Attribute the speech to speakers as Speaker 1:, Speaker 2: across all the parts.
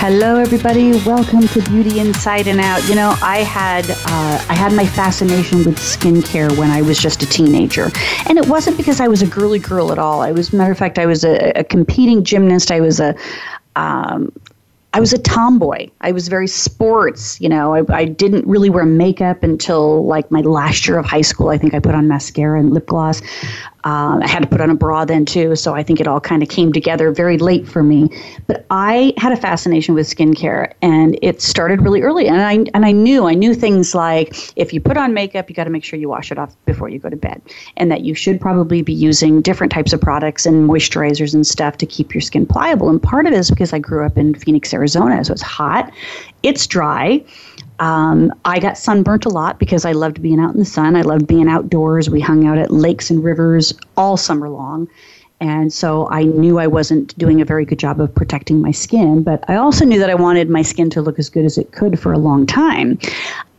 Speaker 1: Hello, everybody. Welcome to Beauty Inside and Out. You know, I had uh, I had my fascination with skincare when I was just a teenager, and it wasn't because I was a girly girl at all. I was, matter of fact, I was a, a competing gymnast. I was a um, I was a tomboy. I was very sports. You know, I, I, didn't really wear makeup until like my last year of high school. I think I put on mascara and lip gloss. Uh, I had to put on a bra then too, so I think it all kind of came together very late for me. But I had a fascination with skincare, and it started really early. And I and I knew I knew things like if you put on makeup, you got to make sure you wash it off before you go to bed, and that you should probably be using different types of products and moisturizers and stuff to keep your skin pliable. And part of it is because I grew up in Phoenix, Arizona, so it's hot, it's dry. Um, I got sunburnt a lot because I loved being out in the sun. I loved being outdoors. We hung out at lakes and rivers all summer long. And so I knew I wasn't doing a very good job of protecting my skin, but I also knew that I wanted my skin to look as good as it could for a long time.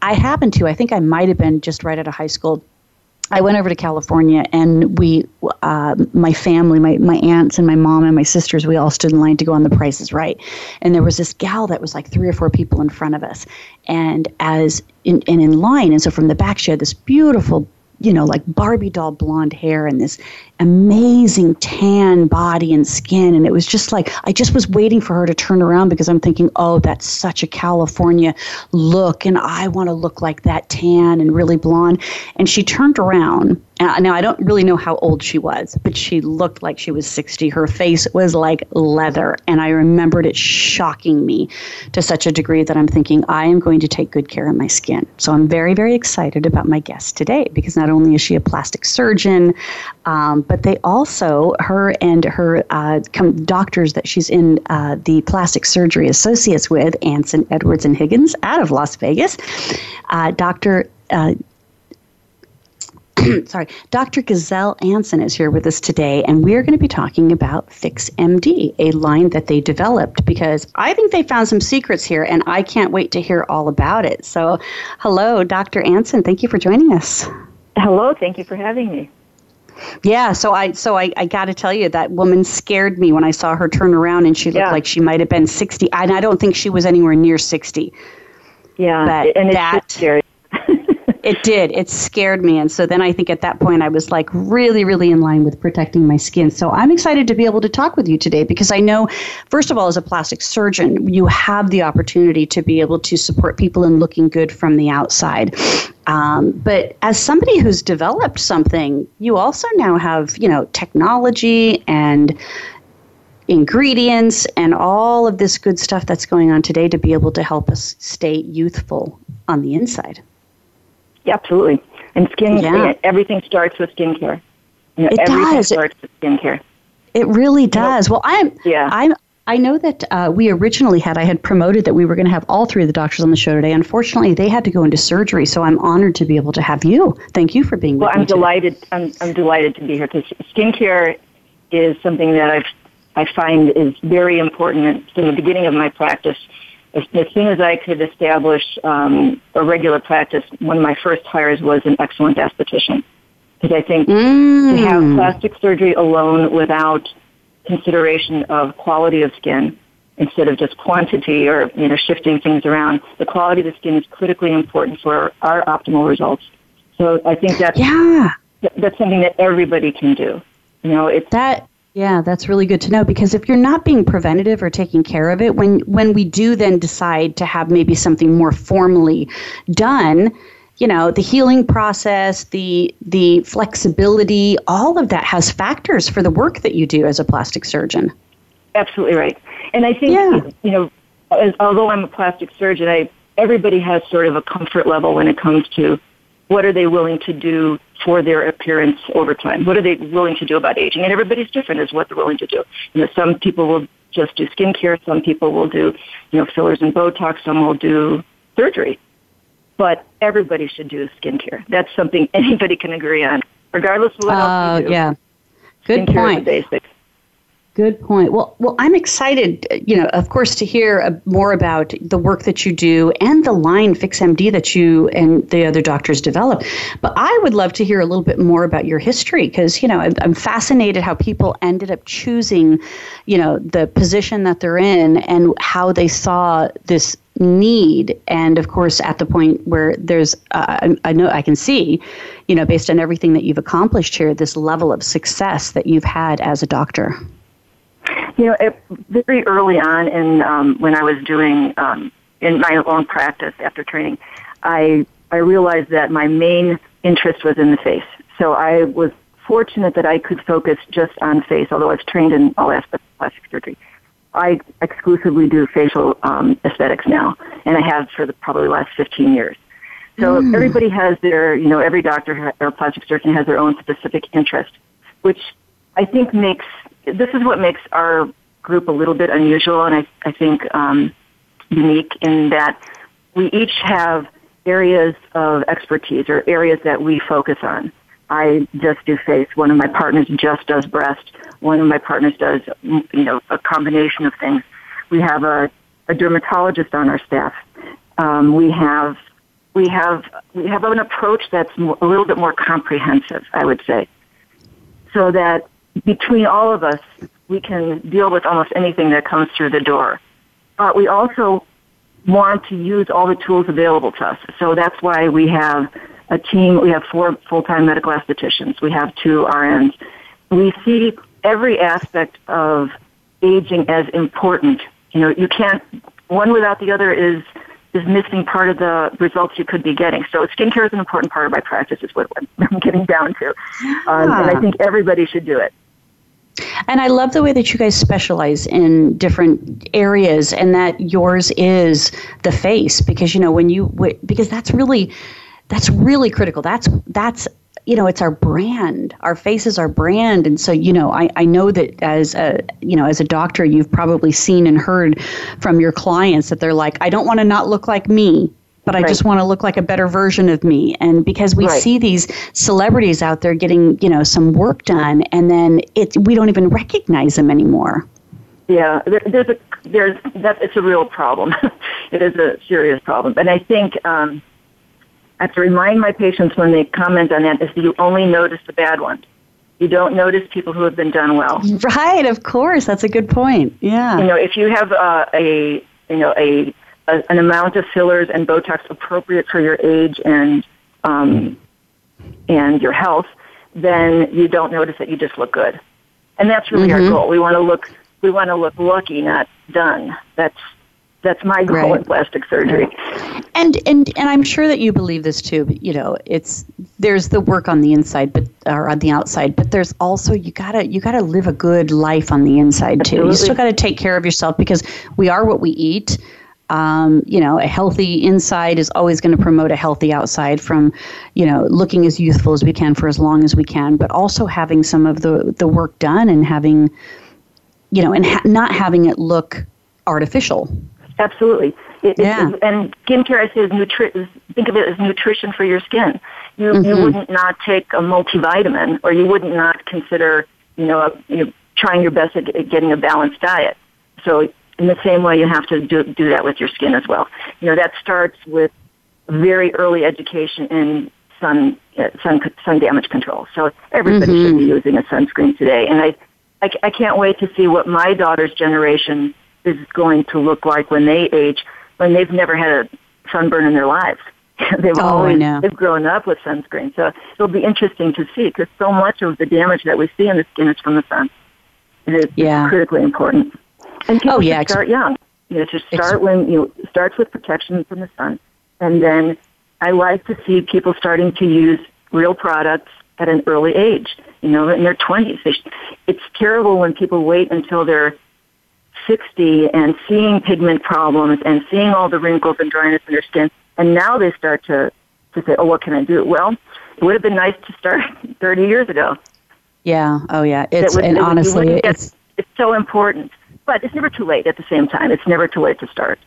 Speaker 1: I happened to, I think I might have been just right out of high school, I went over to California and we, uh, my family, my, my aunts and my mom and my sisters, we all stood in line to go on the prices right. And there was this gal that was like three or four people in front of us. And as in, and in line, and so from the back, she had this beautiful you know, like Barbie doll blonde hair and this amazing tan body and skin. And it was just like, I just was waiting for her to turn around because I'm thinking, oh, that's such a California look. And I want to look like that tan and really blonde. And she turned around now I don't really know how old she was, but she looked like she was 60. Her face was like leather, and I remembered it shocking me to such a degree that I'm thinking I am going to take good care of my skin. So I'm very, very excited about my guest today because not only is she a plastic surgeon, um, but they also her and her uh, doctors that she's in uh, the plastic surgery associates with, Anson Edwards and Higgins out of Las Vegas, uh, Dr. Uh, sorry, Dr. Goesel Anson is here with us today, and we're going to be talking about FixMD, a line that they developed because I think they found some secrets here, and I can't wait to hear all about it. So, hello, Dr. Anson. Thank you for joining us.
Speaker 2: Hello. Thank you for having me.
Speaker 1: Yeah, so I so I, I got to tell you that woman scared me when I saw her turn around and she looked yeah. like she might have been sixty, and I don't think she was anywhere near sixty.
Speaker 2: Yeah,
Speaker 1: but
Speaker 2: and
Speaker 1: that
Speaker 2: scary.
Speaker 1: It did. It scared me. And so then I think at that point I was like really, really in line with protecting my skin. So I'm excited to be able to talk with you today because I know, first of all, as a plastic surgeon, you have the opportunity to be able to support people in looking good from the outside. Um, but as somebody who's developed something, you also now have, you know, technology and ingredients and all of this good stuff that's going on today to be able to help us stay youthful on the inside.
Speaker 2: Yeah, absolutely. And skin, yeah. everything starts with skincare. You know,
Speaker 1: it
Speaker 2: everything
Speaker 1: does.
Speaker 2: starts with skincare.
Speaker 1: It really does. Well, I'm. Yeah. I'm. I know that uh, we originally had, I had promoted that we were going to have all three of the doctors on the show today. Unfortunately, they had to go into surgery, so I'm honored to be able to have you. Thank you for being
Speaker 2: well,
Speaker 1: I'm
Speaker 2: delighted. I'm, I'm delighted to be here because skincare is something that I've, I find is very important. From the beginning of my practice, as, as soon as I could establish um, a regular practice, one of my first hires was an excellent esthetician. Because I think
Speaker 1: mm.
Speaker 2: to have plastic surgery alone without consideration of quality of skin instead of just quantity or you know shifting things around, the quality of the skin is critically important for our optimal results. So I think that's
Speaker 1: yeah.
Speaker 2: that's something that everybody can do. You know, it's
Speaker 1: that yeah, that's really good to know because if you're not being preventative or taking care of it, when when we do then decide to have maybe something more formally done, you know, the healing process, the the flexibility, all of that has factors for the work that you do as a plastic surgeon.
Speaker 2: Absolutely right. And I think
Speaker 1: yeah.
Speaker 2: you know, as, although I'm a plastic surgeon, I everybody has sort of a comfort level when it comes to what are they willing to do for their appearance over time? What are they willing to do about aging? And everybody's different as what they're willing to do. You know, some people will just do skincare. Some people will do, you know, fillers and Botox. Some will do surgery. but everybody should do skincare. That's something anybody can agree on, regardless of what else you
Speaker 1: Oh,
Speaker 2: do.
Speaker 1: yeah. Good
Speaker 2: skincare
Speaker 1: point.
Speaker 2: is the basic.
Speaker 1: Good point. Well, well, I'm excited, you know, of course, to hear uh, more about the work that you do and the line FixMD that you and the other doctors develop. But I would love to hear a little bit more about your history because, you know, I'm, fascinated how people ended up choosing, you know, the position that they're in and how they saw this need and of course at the point where there's uh, I, I know i can see you know based on everything that you've accomplished here this level of success that you've had as a doctor
Speaker 2: You know, it, very early on in um, when I was doing um, in my own practice after training, I I realized that my main interest was in the face. So I was fortunate that I could focus just on face, although I was trained in all aspects of plastic surgery. I exclusively do facial um, aesthetics now, and I have for the probably last 15 years. So everybody has their, you know, every doctor or plastic surgeon has their own specific interest, which I think makes this is what makes our group a little bit unusual, and I, I think um, unique in that we each have areas of expertise or areas that we focus on. I just do face. One of my partners just does breast. One of my partners does, you know, a combination of things. We have a, a dermatologist on our staff. Um, we have we have we have an approach that's more, a little bit more comprehensive, I would say, so that between all of us, we can deal with almost anything that comes through the door. But we also want to use all the tools available to us. So that's why we have a team. We have four full-time medical estheticians. We have two RNs. We see every aspect of aging as important. You know, you can't one without the other is is missing part of the results you could be getting. So skincare is an important part of my practice. Is what I'm getting down to, um, and I think everybody should do it.
Speaker 1: And I love the way that you guys specialize in different areas and that yours is the face because you know when you because that's really that's really critical. That's that's you know it's our brand. Our face is our brand. And so you know I, I know that as a you know as a doctor you've probably seen and heard from your clients that they're like i don't want to not look like me but I
Speaker 2: Right.
Speaker 1: just want to look like a better version of me. And because we
Speaker 2: Right.
Speaker 1: see these celebrities out there getting, you know, some work done, and then it we don't even recognize them anymore.
Speaker 2: Yeah, there, there's a there's that it's a real problem. it is a serious problem, and I think um, I have to remind my patients when they comment on that is that you only notice the bad ones. You don't notice people who have been done well.
Speaker 1: Right, of course. That's a good point. Yeah.
Speaker 2: You know, if you have uh, a you know a, a an amount of fillers and Botox appropriate for your age and um, and your health, then you don't notice that you just look good. And that's really our goal. We want to look we want to look lucky, not done. That's that's my goal
Speaker 1: Right.
Speaker 2: in plastic surgery.
Speaker 1: And and and I'm sure that you believe this too. But, you know, it's there's the work on the inside, but or on the outside, but there's also you gotta you gotta live a good life on the inside too. You still gotta take care of yourself because we are what we eat. Um, you know, a healthy inside is always going to promote a healthy outside. From, you know, looking as youthful as we can for as long as we can, but also having some of the the work done and having, you know, and ha- not having it look artificial.
Speaker 2: Absolutely. It,
Speaker 1: Yeah.
Speaker 2: it, and skincare, I say, is nutri- think of it as nutrition for your skin. You, you
Speaker 1: Mm-hmm.
Speaker 2: wouldn't not take a multivitamin, or you wouldn't not consider, you know, a, you know trying your best at, at getting a balanced diet. So, in the same way, you have to do, do that with your skin as well. You know, that starts with very early education in sun uh, sun sun damage control. So everybody should be using a sunscreen today, and I, I I can't wait to see what my daughter's generation is going to look like when they age, when they've never had a sunburn in their lives. they've
Speaker 1: Oh,
Speaker 2: always they've grown up with sunscreen, so it'll be interesting to see because so much of the damage that we see in the skin is from the sun. And It is
Speaker 1: Yeah.
Speaker 2: critically important. And people
Speaker 1: Oh, yeah,
Speaker 2: should start young. You know, to start when you know, starts with protection from the sun, and then I like to see people starting to use real products at an early age. You know, in their twenties. It's terrible when people wait until they're 60 and seeing pigment problems and seeing all the wrinkles and dryness in their skin, and now they start to to say, "Oh, what can I do?" Well, it would have been nice to start 30 years ago.
Speaker 1: Yeah. Oh, yeah. It's and
Speaker 2: it
Speaker 1: honestly, it's
Speaker 2: it's so important. But it's never too late. At the same time, it's never too late to start.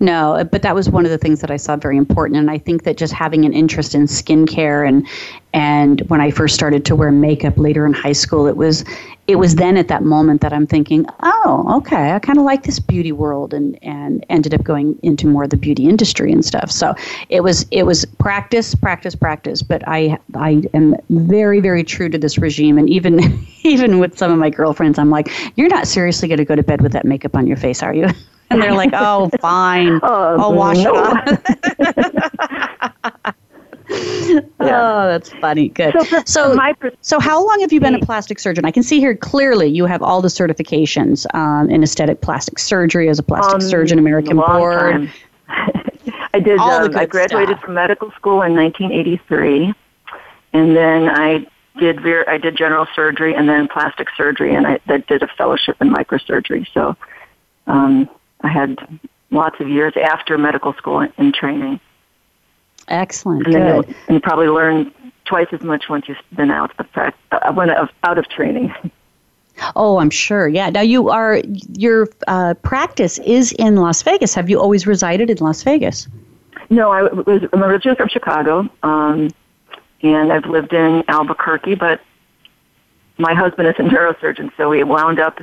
Speaker 1: No, but that was one of the things that I saw very important, and I think that just having an interest in skincare and and when I first started to wear makeup later in high school, it was it was then at that moment that I'm thinking, oh, okay, I kind of like this beauty world, and and ended up going into more of the beauty industry and stuff. So it was it was practice, practice, practice. But I I am very very true to this regime, and even even with some of my girlfriends, I'm like, you're not seriously going to go to bed with that makeup on your face, are you? And they're like, oh, fine, oh, I'll wash no. it off. yeah. Oh, that's funny. Good. So, so, so, how long have you been a plastic surgeon? I can see here clearly you have all the certifications um, in aesthetic plastic surgery as a plastic um, surgeon, American Board.
Speaker 2: I did. Um, I graduated
Speaker 1: stuff.
Speaker 2: from medical school in 1983, and then I did ver- I did general surgery and then plastic surgery, and I, I did a fellowship in microsurgery. So um, I had lots of years after medical school in training.
Speaker 1: Excellent.
Speaker 2: And, Good. You probably learn twice as much once you've been out of practice, uh, out of training.
Speaker 1: Oh, I'm sure. Yeah. Now you are your uh, practice is in Las Vegas. Have you always resided in Las Vegas?
Speaker 2: No, I was I'm originally from Chicago, um, and I've lived in Albuquerque. But my husband is a neurosurgeon, so we wound up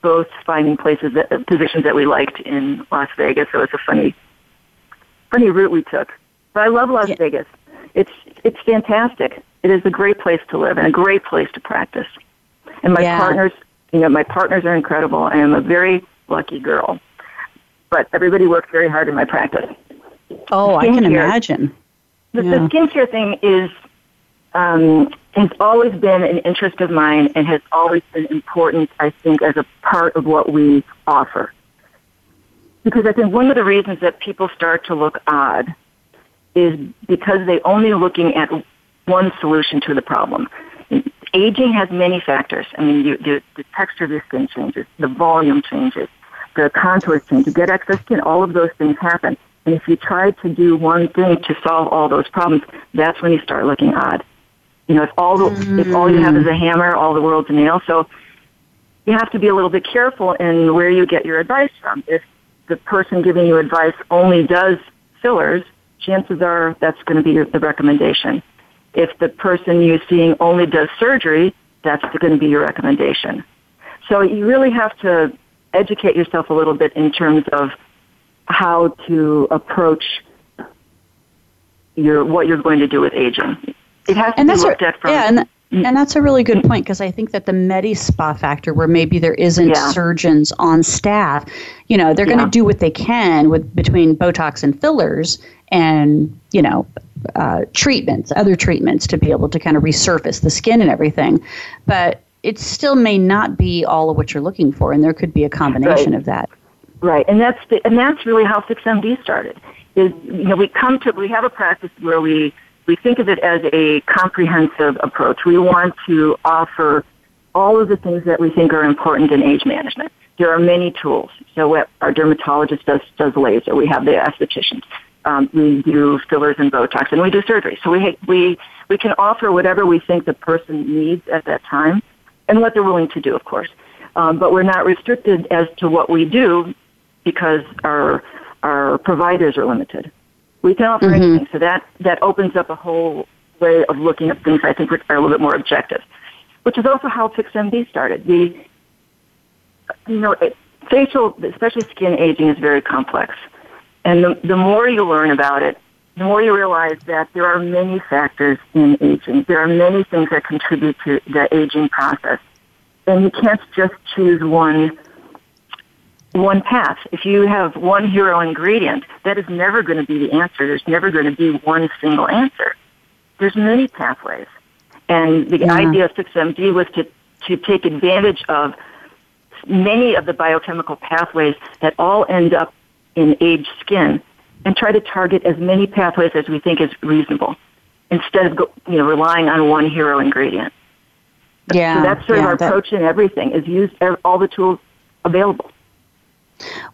Speaker 2: both finding places that positions that we liked in Las Vegas. So it's a funny, funny route we took. But I love Las yeah. Vegas. It's it's fantastic. It is a great place to live and a great place to practice. And my yeah. partners, you know, my partners are incredible. I am a very lucky girl. But everybody works very hard in my practice.
Speaker 1: Oh, I can imagine.
Speaker 2: The, yeah. the skincare thing is um, has always been an interest of mine and has always been important, I think, as a part of what we offer. Because I think one of the reasons that people start to look odd is because they're only looking at one solution to the problem. Aging has many factors. I mean, you, the, the texture of your skin changes, the volume changes, the contours change, you get excess skin, all of those things happen. And if you try to do one thing to solve all those problems, that's when you start looking odd. You know, if all the, mm. if all you have is a hammer, all the world's a nail. So you have to be a little bit careful in where you get your advice from. If the person giving you advice only does fillers, chances are that's going to be the recommendation. If the person you're seeing only does surgery, that's going to be your recommendation. So you really have to educate yourself a little bit in terms of how to approach your what you're going to do with aging. It has to and be looked at from
Speaker 1: yeah, and, and that's a really good point because I think that the Medi Spa factor, where maybe there isn't yeah. surgeons on staff, you know, they're going to do what they can with between Botox and fillers, and you know, uh, treatments, other treatments to be able to kind of resurface the skin and everything, but it still may not be all of what you're looking for, and there could be a combination
Speaker 2: right.
Speaker 1: of that.
Speaker 2: Right, and that's the, and that's really how FixMD started. Is you know we come to we have a practice where we we think of it as a comprehensive approach. We want to offer all of the things that we think are important in age management. There are many tools. So our dermatologist does, does laser. We have the estheticians. Um, we do fillers and Botox, and we do surgery. So we, we, we can offer whatever we think the person needs at that time and what they're willing to do, of course. Um, but we're not restricted as to what we do because our, our providers are limited. We can offer mm-hmm. anything. So that, that opens up a whole way of looking at things I think are a little bit more objective, which is also how FixMD started. The, you know, it, facial, especially skin aging is very complex. And the, the more you learn about it, the more you realize that there are many factors in aging. There are many things that contribute to the aging process. And you can't just choose one one path. If you have one hero ingredient, that is never going to be the answer. There's never going to be one single answer. There's many pathways. And the yeah. idea of FixMD was to, to take advantage of many of the biochemical pathways that all end up in aged skin and try to target as many pathways as we think is reasonable instead of you know, relying on one hero ingredient.
Speaker 1: Yeah,
Speaker 2: so that's sort
Speaker 1: yeah,
Speaker 2: of our
Speaker 1: that,
Speaker 2: approach in everything is use all the tools available.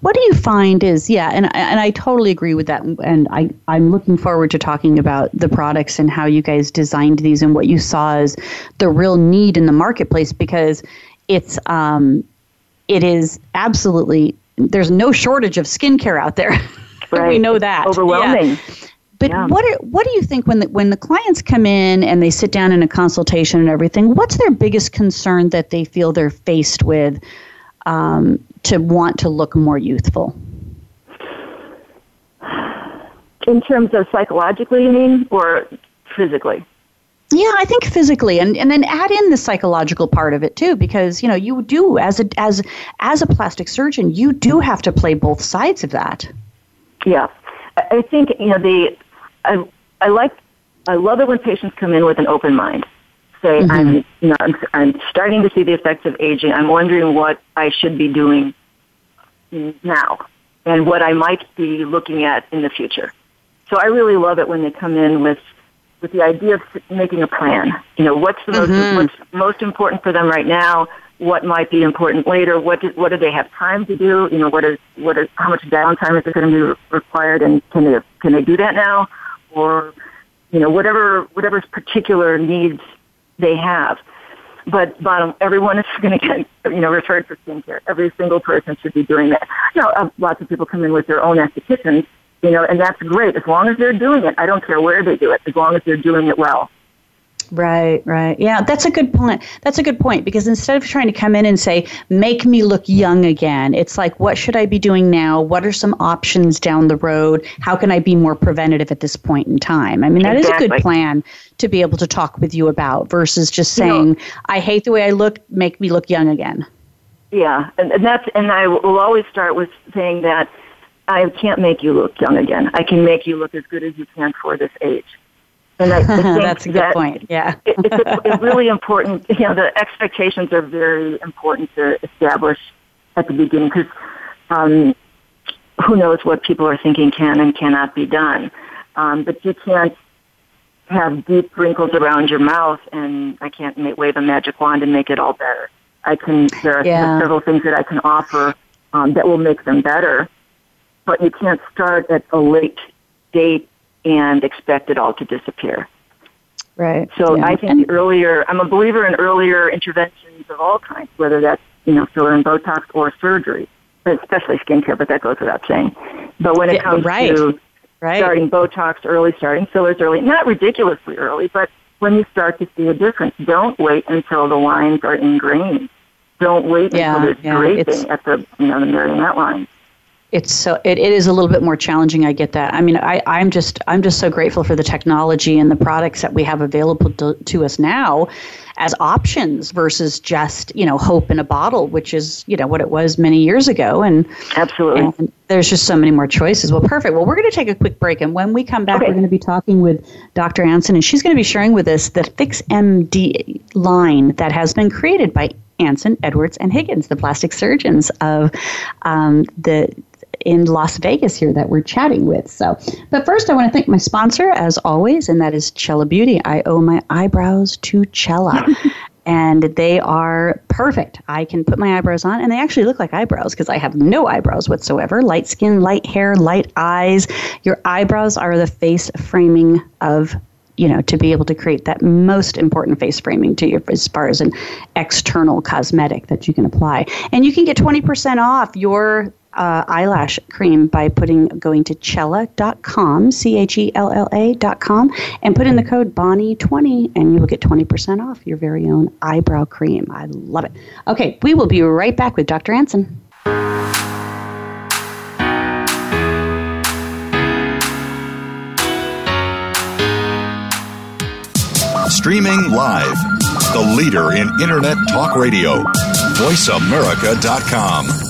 Speaker 1: What do you find is yeah, and and I totally agree with that, and I I'm looking forward to talking about the products and how you guys designed these and what you saw as the real need in the marketplace because it's um it is absolutely there's no shortage of skincare out there.
Speaker 2: Right.
Speaker 1: we know that.
Speaker 2: Overwhelming.
Speaker 1: Yeah. But yeah. what are, what do you think when the, when the clients come in and they sit down in a consultation and everything? What's their biggest concern that they feel they're faced with um, to want to look more youthful?
Speaker 2: In terms of psychologically, you mean, or physically?
Speaker 1: Yeah, I think physically, and, and then add in the psychological part of it too, because you know you do as a as as a plastic surgeon, you do have to play both sides of that.
Speaker 2: Yeah, I think you know the I I like I love it when patients come in with an open mind. Say mm-hmm. I'm you know I'm, I'm starting to see the effects of aging. I'm wondering what I should be doing now and what I might be looking at in the future. So I really love it when they come in with with the idea of making a plan. You know, what's the mm-hmm. most what's most important for them right now? What might be important later? What do, what do they have time to do? You know, what is what is how much downtime is going to be required, and can they can they do that now, or you know, whatever whatever particular needs they have. But bottom, everyone is going to get you know referred for skincare. Every single person should be doing that. You know, uh, lots of people come in with their own estheticians you know, and that's great as long as they're doing it. I don't care where they do it, as long as they're doing it well.
Speaker 1: Right, right. Yeah, that's a good point. That's a good point because instead of trying to come in and say, make me look young again, it's like, what should I be doing now? What are some options down the road? How can I be more preventative at this point in time? I mean, that exactly. is a good plan to be able to talk with you about versus just saying, you know, I hate the way I look, make me look young again.
Speaker 2: Yeah, and, and that's, and I will always start with saying that I can't make you look young again. I can make you look as good as you can for this age.
Speaker 1: And I, that's a good that point. Yeah,
Speaker 2: it, it's, it's really important. You know, the expectations are very important to establish at the beginning because um, who knows what people are thinking can and cannot be done. Um, but you can't have deep wrinkles around your mouth, and I can't make, wave a magic wand and make it all better. I can. There are yeah. several things that I can offer um, that will make them better but you can't start at a late date and expect it all to disappear.
Speaker 1: Right.
Speaker 2: So yeah. I think the earlier, I'm a believer in earlier interventions of all kinds, whether that's, you know, filler and Botox or surgery, especially skincare, but that goes without saying. But when it yeah, comes
Speaker 1: right.
Speaker 2: to right. starting Botox early, starting fillers early, not ridiculously early, but when you start to see a difference, don't wait until the lines are ingrained. Don't wait yeah, until there's yeah, at the, you know, the marionette line
Speaker 1: it's so it, it is a little bit more challenging i get that. I mean I, i'm just i'm just so grateful for the technology and the products that we have available to, to us now as options versus just you know hope in a bottle which is you know what it was many years ago. And
Speaker 2: absolutely.
Speaker 1: and there's just so many more choices. Well perfect. Well we're going to take a quick break. And when we come back okay. we're going to be talking with dr anson and she's going to be sharing with us the FixMD line that has been created by Anson, Edwards, and Higgins, the plastic surgeons of um, the in Las Vegas here that we're chatting with. So, but first, I want to thank my sponsor, as always, and that is Chella Beauty. I owe my eyebrows to Chella. and they are perfect. I can put my eyebrows on, and they actually look like eyebrows because I have no eyebrows whatsoever. Light skin, light hair, light eyes. Your eyebrows are the face framing of you know to be able to create that most important face framing to you as far as an external cosmetic that you can apply and you can get 20% off your uh, eyelash cream by putting going to chella.com, C H E L L A.com, and put in the code Bonnie20, and you will get 20% off your very own eyebrow cream. I love it. Okay, we will be right back with Dr. Anson.
Speaker 3: Streaming live, the leader in Internet Talk Radio, VoiceAmerica.com.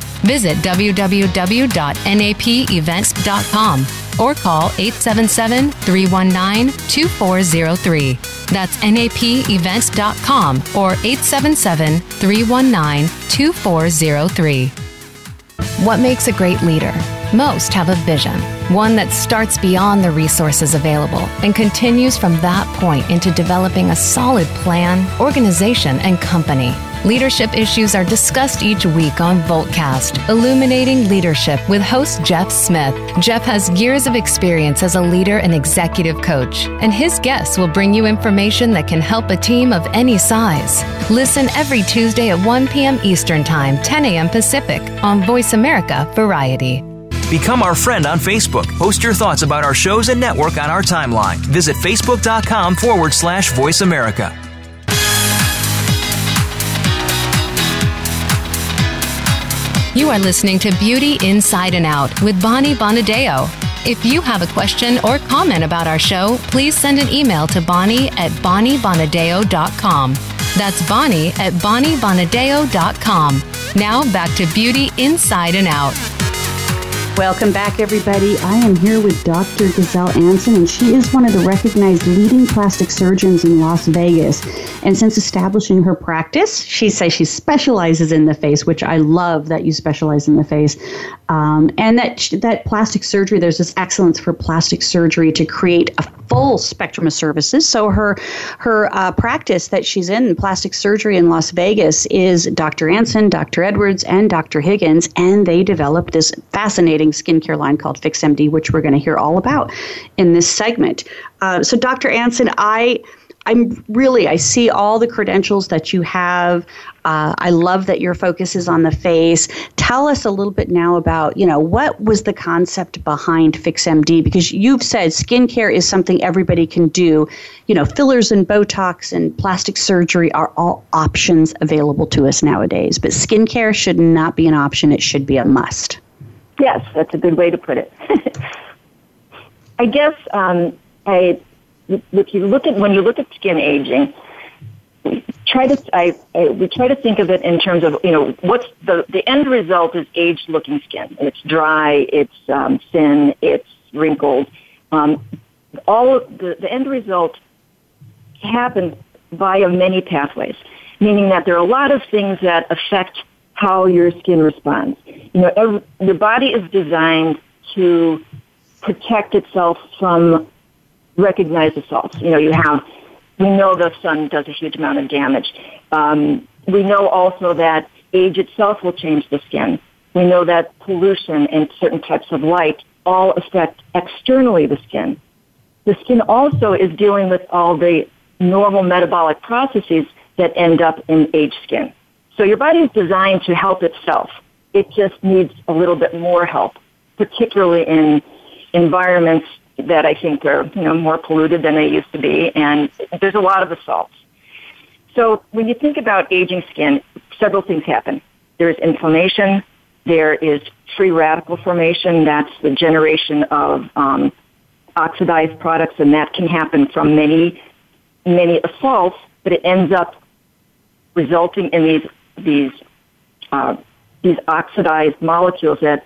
Speaker 4: Visit www.napevents.com or call 877 319 2403. That's napevents.com or 877 319 2403. What makes a great leader? Most have a vision, one that starts beyond the resources available and continues from that point into developing a solid plan, organization, and company. Leadership issues are discussed each week on Voltcast, Illuminating Leadership with host Jeff Smith. Jeff has years of experience as a leader and executive coach, and his guests will bring you information that can help a team of any size. Listen every Tuesday at 1 p.m. Eastern Time, 10 a.m. Pacific on Voice America Variety.
Speaker 5: Become our friend on Facebook. Post your thoughts about our shows and network on our timeline. Visit facebook.com forward slash voice America.
Speaker 4: You are listening to Beauty Inside and Out with Bonnie Bonadeo. If you have a question or comment about our show, please send an email to Bonnie at BonnieBonadeo.com. That's Bonnie at BonnieBonadeo.com. Now back to Beauty Inside and Out.
Speaker 1: Welcome back, everybody. I am here with Dr. Goesel Anson, and she is one of the recognized leading plastic surgeons in Las Vegas. And since establishing her practice, she says she specializes in the face, which I love that you specialize in the face. Um, and that that plastic surgery, there's this excellence for plastic surgery to create a full spectrum of services. So her her uh, practice that she's in, plastic surgery in Las Vegas, is Dr. Anson, Dr. Edwards, and Dr. Higgins, and they developed this fascinating skincare line called FixMD, which we're going to hear all about in this segment. Uh, so, Dr. Anson, I I'm really, I see all the credentials that you have. Uh, I love that your focus is on the face. Tell us a little bit now about, you know, what was the concept behind FixMD? Because you've said skincare is something everybody can do. You know, fillers and Botox and plastic surgery are all options available to us nowadays. But skincare should not be an option, it should be a must.
Speaker 2: Yes, that's a good way to put it. I guess um, I if you look at when you look at skin aging, try to I, I, we try to think of it in terms of you know what's the the end result is aged looking skin. It's dry, it's um, thin, it's wrinkled. Um, all the, the end result happens via many pathways, meaning that there are a lot of things that affect how your skin responds. You know, every, your body is designed to protect itself from recognize assaults. You know, you have, we know the sun does a huge amount of damage. Um, we know also that age itself will change the skin. We know that pollution and certain types of light all affect externally the skin. The skin also is dealing with all the normal metabolic processes that end up in aged skin. So your body is designed to help itself. It just needs a little bit more help, particularly in environments that I think are you know more polluted than they used to be, and there's a lot of assaults. So when you think about aging skin, several things happen. There's inflammation. There is free radical formation. That's the generation of um, oxidized products, and that can happen from many, many assaults. But it ends up resulting in these these uh, these oxidized molecules that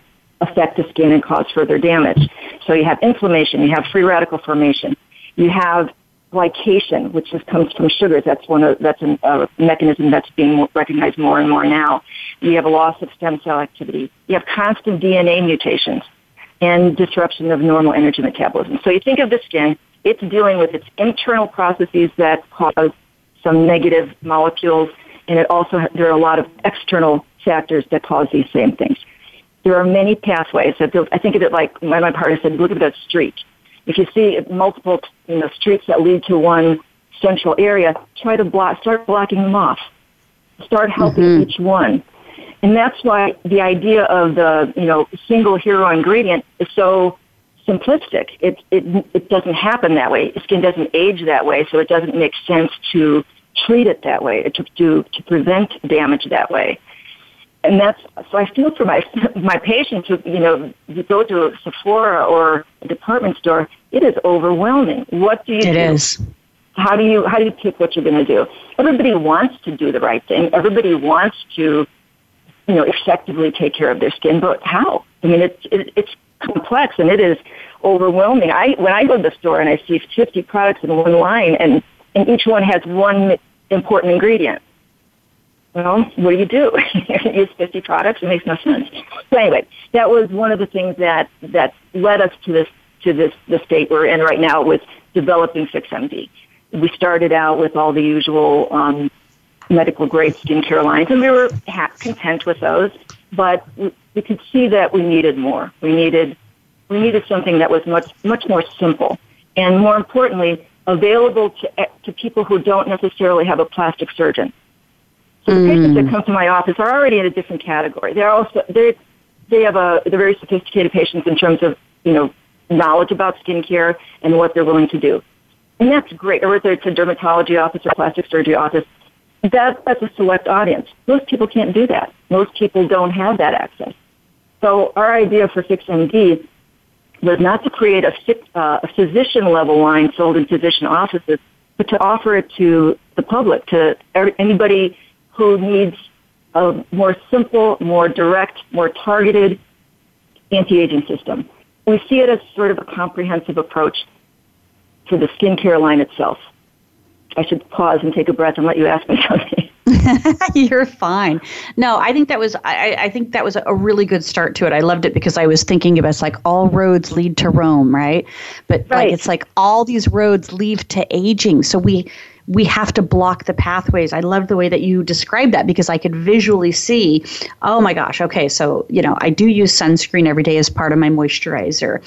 Speaker 2: affect the skin and cause further damage. So you have inflammation, you have free radical formation, you have glycation, which just comes from sugars. That's one of, that's a, a mechanism that's being recognized more and more now. You have a loss of stem cell activity. You have constant DNA mutations and disruption of normal energy metabolism. So you think of the skin, it's dealing with its internal processes that cause some negative molecules, and it also, there are a lot of external factors that cause these same things there are many pathways. I think of it like my, my partner said, look at that street. If you see multiple you know, streets that lead to one central area, try to block, start blocking them off. Start helping mm-hmm. each one. And that's why the idea of the, you know, single hero ingredient is so simplistic. It, it, it doesn't happen that way. Skin doesn't age that way, so it doesn't make sense to treat it that way, to, to, to prevent damage that way and that's so I feel for my my patients who you know you go to a Sephora or a department store. It is overwhelming. What do you
Speaker 1: it
Speaker 2: do?
Speaker 1: Is.
Speaker 2: How do you how do you pick what you're going to do? Everybody wants to do the right thing. Everybody wants to you know effectively take care of their skin, but how? I mean, it's it, it's complex and it is overwhelming. I when I go to the store and I see 50 products in one line and and each one has one important ingredient well, what do you do? use 50 products? It makes no sense. So anyway, that was one of the things that, that led us to this, to this, the state we're in right now with developing FixMD. We started out with all the usual, um, medical grade skincare lines and we were ha- content with those, but we, we could see that we needed more. We needed, we needed something that was much, much more simple and more importantly, available to, to people who don't necessarily have a plastic surgeon. So the mm. patients that come to my office are already in a different category. They're also they they have a they're very sophisticated patients in terms of you know knowledge about skincare and what they're willing to do, and that's great. Or whether it's a dermatology office or plastic surgery office, that that's a select audience. Most people can't do that. Most people don't have that access. So our idea for FixMD was not to create a, uh, a physician level line sold in physician offices, but to offer it to the public, to anybody who needs a more simple, more direct, more targeted anti-aging system. We see it as sort of a comprehensive approach to the skincare line itself. I should pause and take a breath and let you ask me something.
Speaker 1: You're fine. No, I think that was I, I think that was a really good start to it. I loved it because I was thinking about it's like all roads lead to Rome, right? But right. like it's like all these roads lead to aging. So we we have to block the pathways. I love the way that you described that because I could visually see, oh my gosh, okay, so, you know, I do use sunscreen every day as part of my moisturizer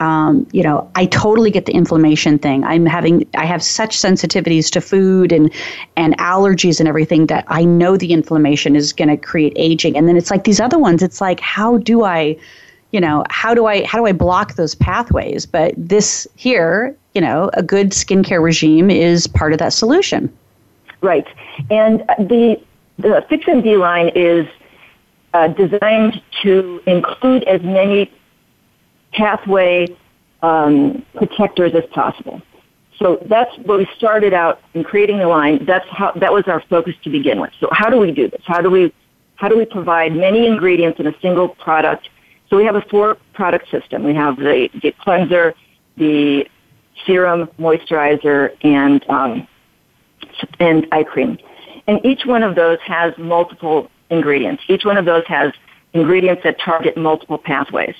Speaker 1: um, you know, I totally get the inflammation thing. I'm having, I have such sensitivities to food and and allergies and everything that I know the inflammation is going to create aging. And then it's like these other ones. It's like, how do I, you know, how do I how do I block those pathways? But this here, you know, a good skincare regime is part of that solution.
Speaker 2: Right, and the the FixMD line is uh, designed to include as many pathway um, protectors as possible. So that's what we started out in creating the line. That's how that was our focus to begin with. So how do we do this? How do we how do we provide many ingredients in a single product? So we have a four product system. We have the, the cleanser, the serum, moisturizer, and um, and eye cream. And each one of those has multiple ingredients. Each one of those has ingredients that target multiple pathways.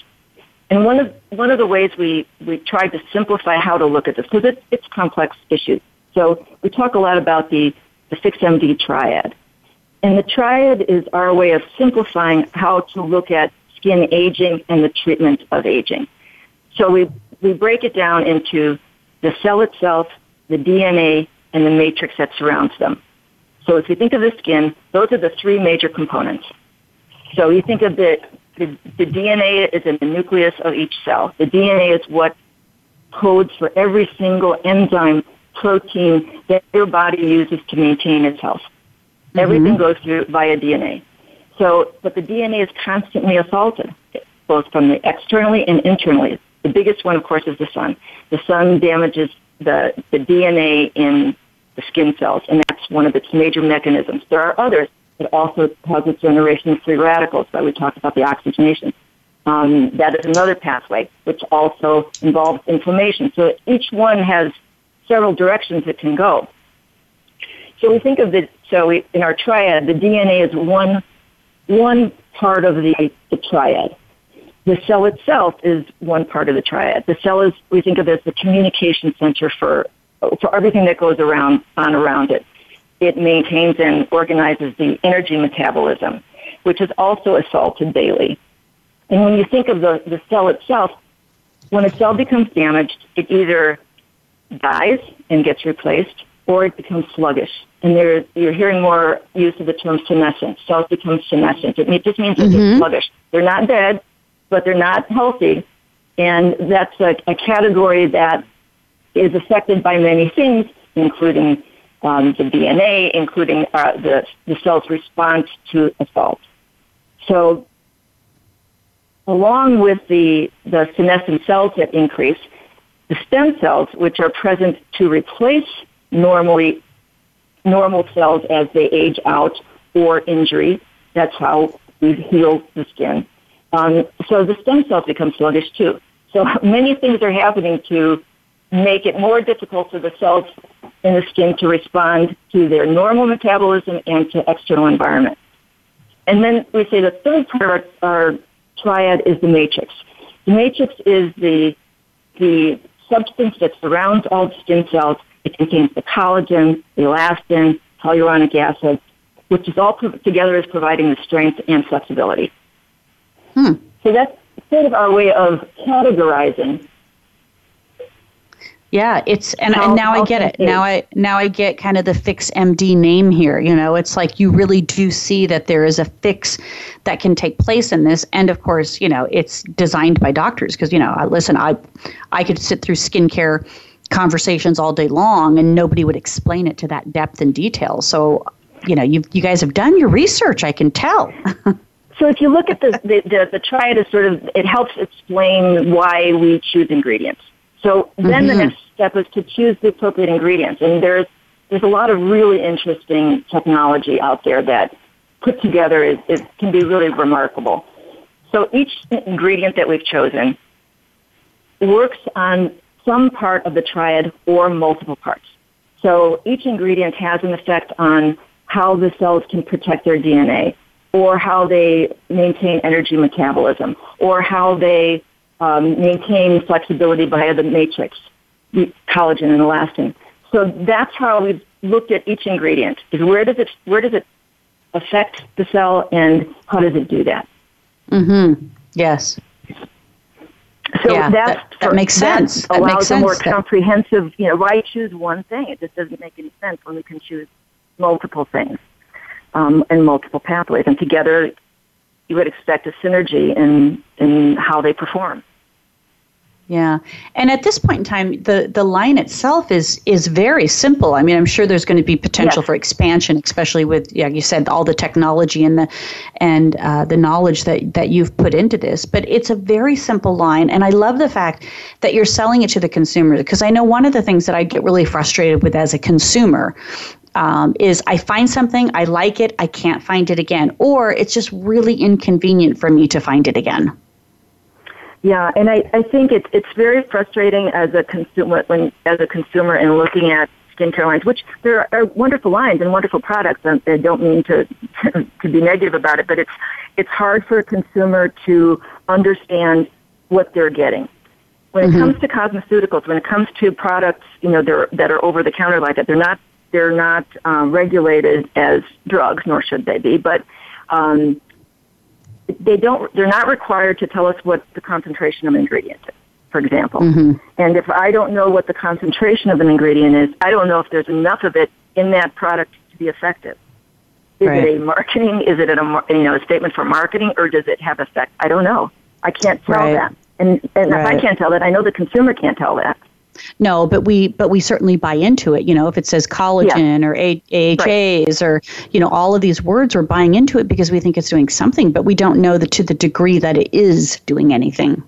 Speaker 2: And one of one of the ways we we tried to simplify how to look at this because it, it's complex issue. So we talk a lot about the the FixMD triad, and the triad is our way of simplifying how to look at skin aging and the treatment of aging. So we we break it down into the cell itself, the DNA, and the matrix that surrounds them. So if you think of the skin, those are the three major components. So you think of the the, the DNA is in the nucleus of each cell. The DNA is what codes for every single enzyme, protein that your body uses to maintain its health. Mm-hmm. Everything goes through via DNA. So, but the DNA is constantly assaulted, both from the externally and internally. The biggest one, of course, is the sun. The sun damages the, the DNA in the skin cells, and that's one of its major mechanisms. There are others it also causes generation of free radicals that we talked about the oxygenation. Um, that is another pathway, which also involves inflammation. So each one has several directions it can go. So we think of the so we, in our triad, the DNA is one one part of the, the triad. The cell itself is one part of the triad. The cell is we think of it as the communication center for for everything that goes around on around it it maintains and organizes the energy metabolism, which is also assaulted daily. And when you think of the, the cell itself, when a cell becomes damaged, it either dies and gets replaced or it becomes sluggish. And there, you're hearing more use of the term senescent. Cells become senescent. It just means mm-hmm. they're sluggish. They're not dead, but they're not healthy. And that's a, a category that is affected by many things, including um, the DNA, including uh, the, the cell's response to assault. So, along with the, the senescent cells that increase, the stem cells, which are present to replace normally normal cells as they age out or injury, that's how we heal the skin. Um, so the stem cells become sluggish too. So many things are happening to make it more difficult for the cells in the skin to respond to their normal metabolism and to external environment. And then we say the third part of our, triad is the matrix. The matrix is the, the substance that surrounds all the skin cells. It contains the collagen, the elastin, hyaluronic acid, which is all put together as providing the strength and flexibility. Hmm. So that's sort of our way of categorizing
Speaker 1: yeah, it's and, and now I get it. Now I now I get kind of the FixMD name here. You know, it's like you really do see that there is a fix that can take place in this, and of course, you know, it's designed by doctors because you know, listen, I I could sit through skincare conversations all day long, and nobody would explain it to that depth and detail. So, you know, you you guys have done your research. I can tell.
Speaker 2: So if you look at the, the, the, the triad is sort of, it helps explain why we choose ingredients. So then mm-hmm. the next step is to choose the appropriate ingredients. And there's, there's a lot of really interesting technology out there that put together is, is, can be really remarkable. So each ingredient that we've chosen works on some part of the triad or multiple parts. So each ingredient has an effect on how the cells can protect their DNA or how they maintain energy metabolism or how they um, maintain flexibility via the matrix, the collagen and elastin. So that's how we've looked at each ingredient. Is where does it where does it affect the cell and how does it do that?
Speaker 1: Mm-hmm. Yes.
Speaker 2: So yeah, that's that,
Speaker 1: that makes sense.
Speaker 2: That allows
Speaker 1: makes sense.
Speaker 2: a more comprehensive. You know, why choose one thing? It just doesn't make any sense when we can choose multiple things um, and multiple pathways, and together you would expect a synergy in in how they perform.
Speaker 1: Yeah. And at this point in time, the, the line itself is is very simple. I mean, I'm sure there's going to be potential yes. for expansion, especially with, yeah, you said all the technology and the and uh, the knowledge that, that you've put into this. But it's a very simple line. And I love the fact that you're selling it to the consumer because I know one of the things that I get really frustrated with as a consumer um, is I find something, I like it, I can't find it again, or it's just really inconvenient for me to find it again.
Speaker 2: Yeah, and I, I think it's it's very frustrating as a consumer when as a consumer and looking at skincare lines, which there are wonderful lines and wonderful products, and I don't mean to to be negative about it, but it's it's hard for a consumer to understand what they're getting. When it mm-hmm. comes to cosmeceuticals, when it comes to products, you know, they're, that are over the counter like that, they're not they're not um, regulated as drugs, nor should they be, but um, they don't, they're not required to tell us what the concentration of an ingredient is, for example. Mm-hmm. And if I don't know what the concentration of an ingredient is, I don't know if there's enough of it in that product to be effective. Is right. it a marketing? Is it a you know a statement for marketing, or does it have effect? I don't know. I can't tell right. that. And and right. if I can't tell that, I know the consumer can't tell that.
Speaker 1: No, but we but we certainly buy into it. You know, if it says collagen yeah. or A- AHAs right. or you know all of these words, we're buying into it because we think it's doing something, but we don't know that to the degree that it is doing anything.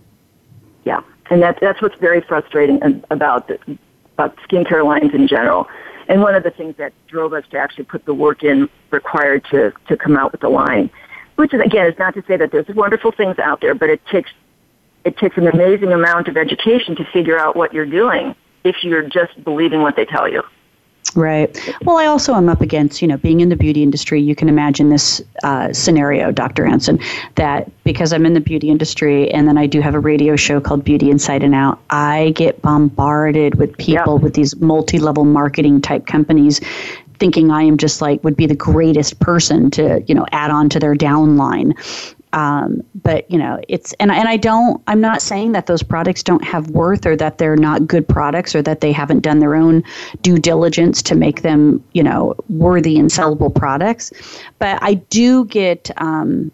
Speaker 2: Yeah, and that's that's what's very frustrating about the, about skincare lines in general. And one of the things that drove us to actually put the work in required to to come out with the line, which is again is not to say that there's wonderful things out there, but it takes it takes an amazing amount of education to figure out what you're doing if you're just believing what they tell you.
Speaker 1: Right. Well, I also am up against, you know, being in the beauty industry. You can imagine this uh, scenario, Dr. Anson, that because I'm in the beauty industry and then I do have a radio show called Beauty Inside and Out, I get bombarded with people with these multi level marketing type companies thinking I am just like would be the greatest person to, you know, add on to their downline. Um, but you know, it's and and I don't. I'm not saying that those products don't have worth or that they're not good products or that they haven't done their own due diligence to make them, you know, worthy and sellable products. But I do get, um,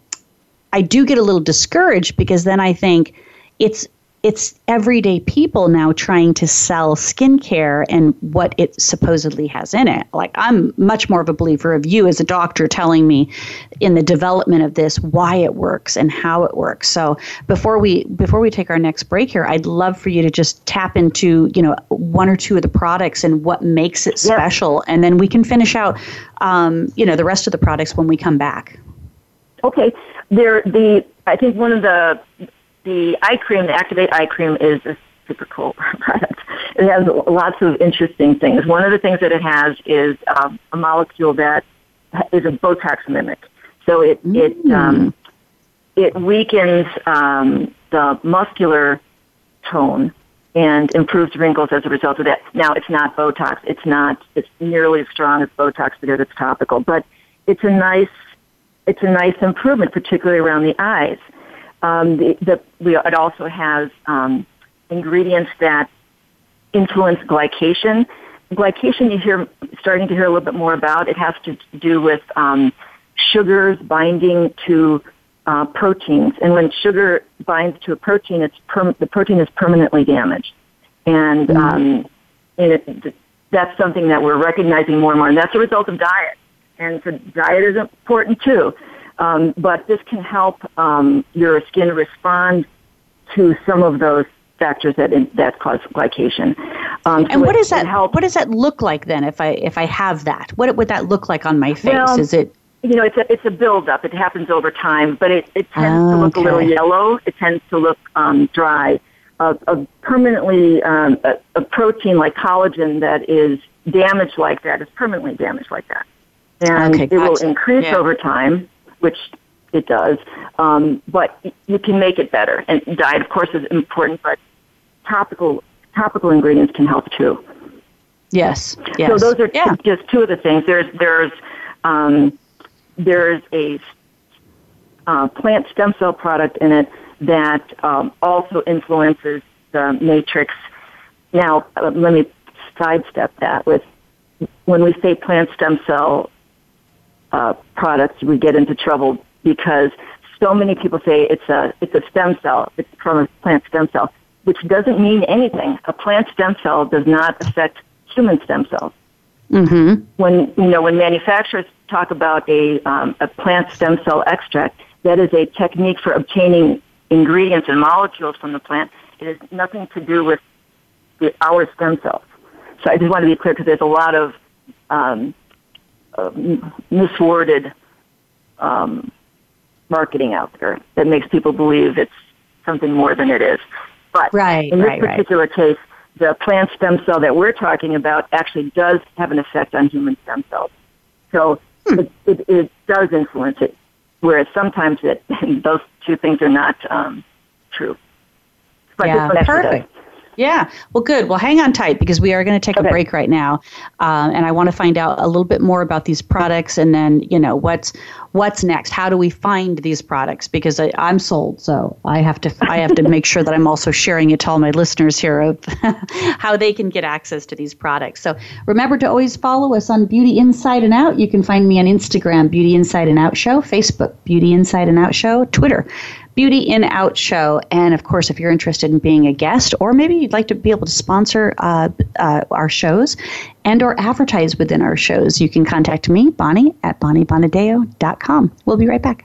Speaker 1: I do get a little discouraged because then I think it's it's everyday people now trying to sell skincare and what it supposedly has in it. Like I'm much more of a believer of you as a doctor telling me in the development of this why it works and how it works. So before we before we take our next break here, I'd love for you to just tap into you know one or two of the products and what makes it special, and then we can finish out um, you know the rest of the products when we come back.
Speaker 2: Okay, there the I think one of the the eye cream, the Activate eye cream, is a super cool product. it has lots of interesting things. One of the things that it has is um, a molecule that is a Botox mimic. So it mm. it um, it weakens um, the muscular tone and improves wrinkles as a result of that. Now, it's not Botox. It's not it's nearly as strong as Botox because it's topical, but it's a nice it's a nice improvement, particularly around the eyes. Um, the, the, we, it also has um, ingredients that influence glycation. Glycation, you hear starting to hear a little bit more about. It has to do with um, sugars binding to uh, proteins, and when sugar binds to a protein, it's per- the protein is permanently damaged, and, and it, that's something that we're recognizing more and more, and that's a result of diet. And so diet is important too, um, but this can help um, your skin respond to some of those factors that in, that cause glycation.
Speaker 1: Um, so and what does that help? What does that look like then? If I if I have that, what would that look like on my face?
Speaker 2: Well,
Speaker 1: is it
Speaker 2: you know, it's a it's a buildup. It happens over time, but it it tends oh, to look okay. a little yellow. It tends to look um, dry. A, a permanently um, a, a protein like collagen that is damaged like that is permanently damaged like that, and okay, it will increase yeah. over time, which it does. Um, but you can make it better. And diet, of course, is important, but topical topical ingredients can help too.
Speaker 1: Yes. yes.
Speaker 2: So those are yeah. just two of the things. There's there's um, there's a uh, plant stem cell product in it that um, also influences the matrix. Now, uh, let me sidestep that with when we say plant stem cell uh, products, we get into trouble because so many people say it's a it's a stem cell. It's from a plant stem cell, which doesn't mean anything. A plant stem cell does not affect human stem cells.
Speaker 1: Mm-hmm.
Speaker 2: When you know when manufacturers talk about a um, a plant stem cell extract, that is a technique for obtaining ingredients and molecules from the plant. It has nothing to do with the, our stem cells. So I just want to be clear because there's a lot of um, uh, misworded um, marketing out there that makes people believe it's something more than it is. But
Speaker 1: right,
Speaker 2: in this
Speaker 1: right,
Speaker 2: particular
Speaker 1: right.
Speaker 2: case, the plant stem cell that we're talking about actually does have an effect on human stem cells. So hmm. it, it, it, does influence it, whereas sometimes it, those two things are not um, true.
Speaker 1: But yeah, perfect. Yeah. Well, good. Well, hang on tight because we are going to take okay. a break right now, um, and I want to find out a little bit more about these products, and then you know what's what's next. How do we find these products? Because I, am sold, so I have to I have to make sure that I'm also sharing it to all my listeners here of how they can get access to these products. So remember to always follow us on Beauty Inside and Out. You can find me on Instagram, Beauty Inside and Out Show, Facebook, Beauty Inside and Out Show, Twitter. Beauty in Out show. And of course, if you're interested in being a guest, or maybe you'd like to be able to sponsor uh, uh, our shows and or advertise within our shows, you can contact me, Bonnie, at bonniebonadeo.com. We'll be right back.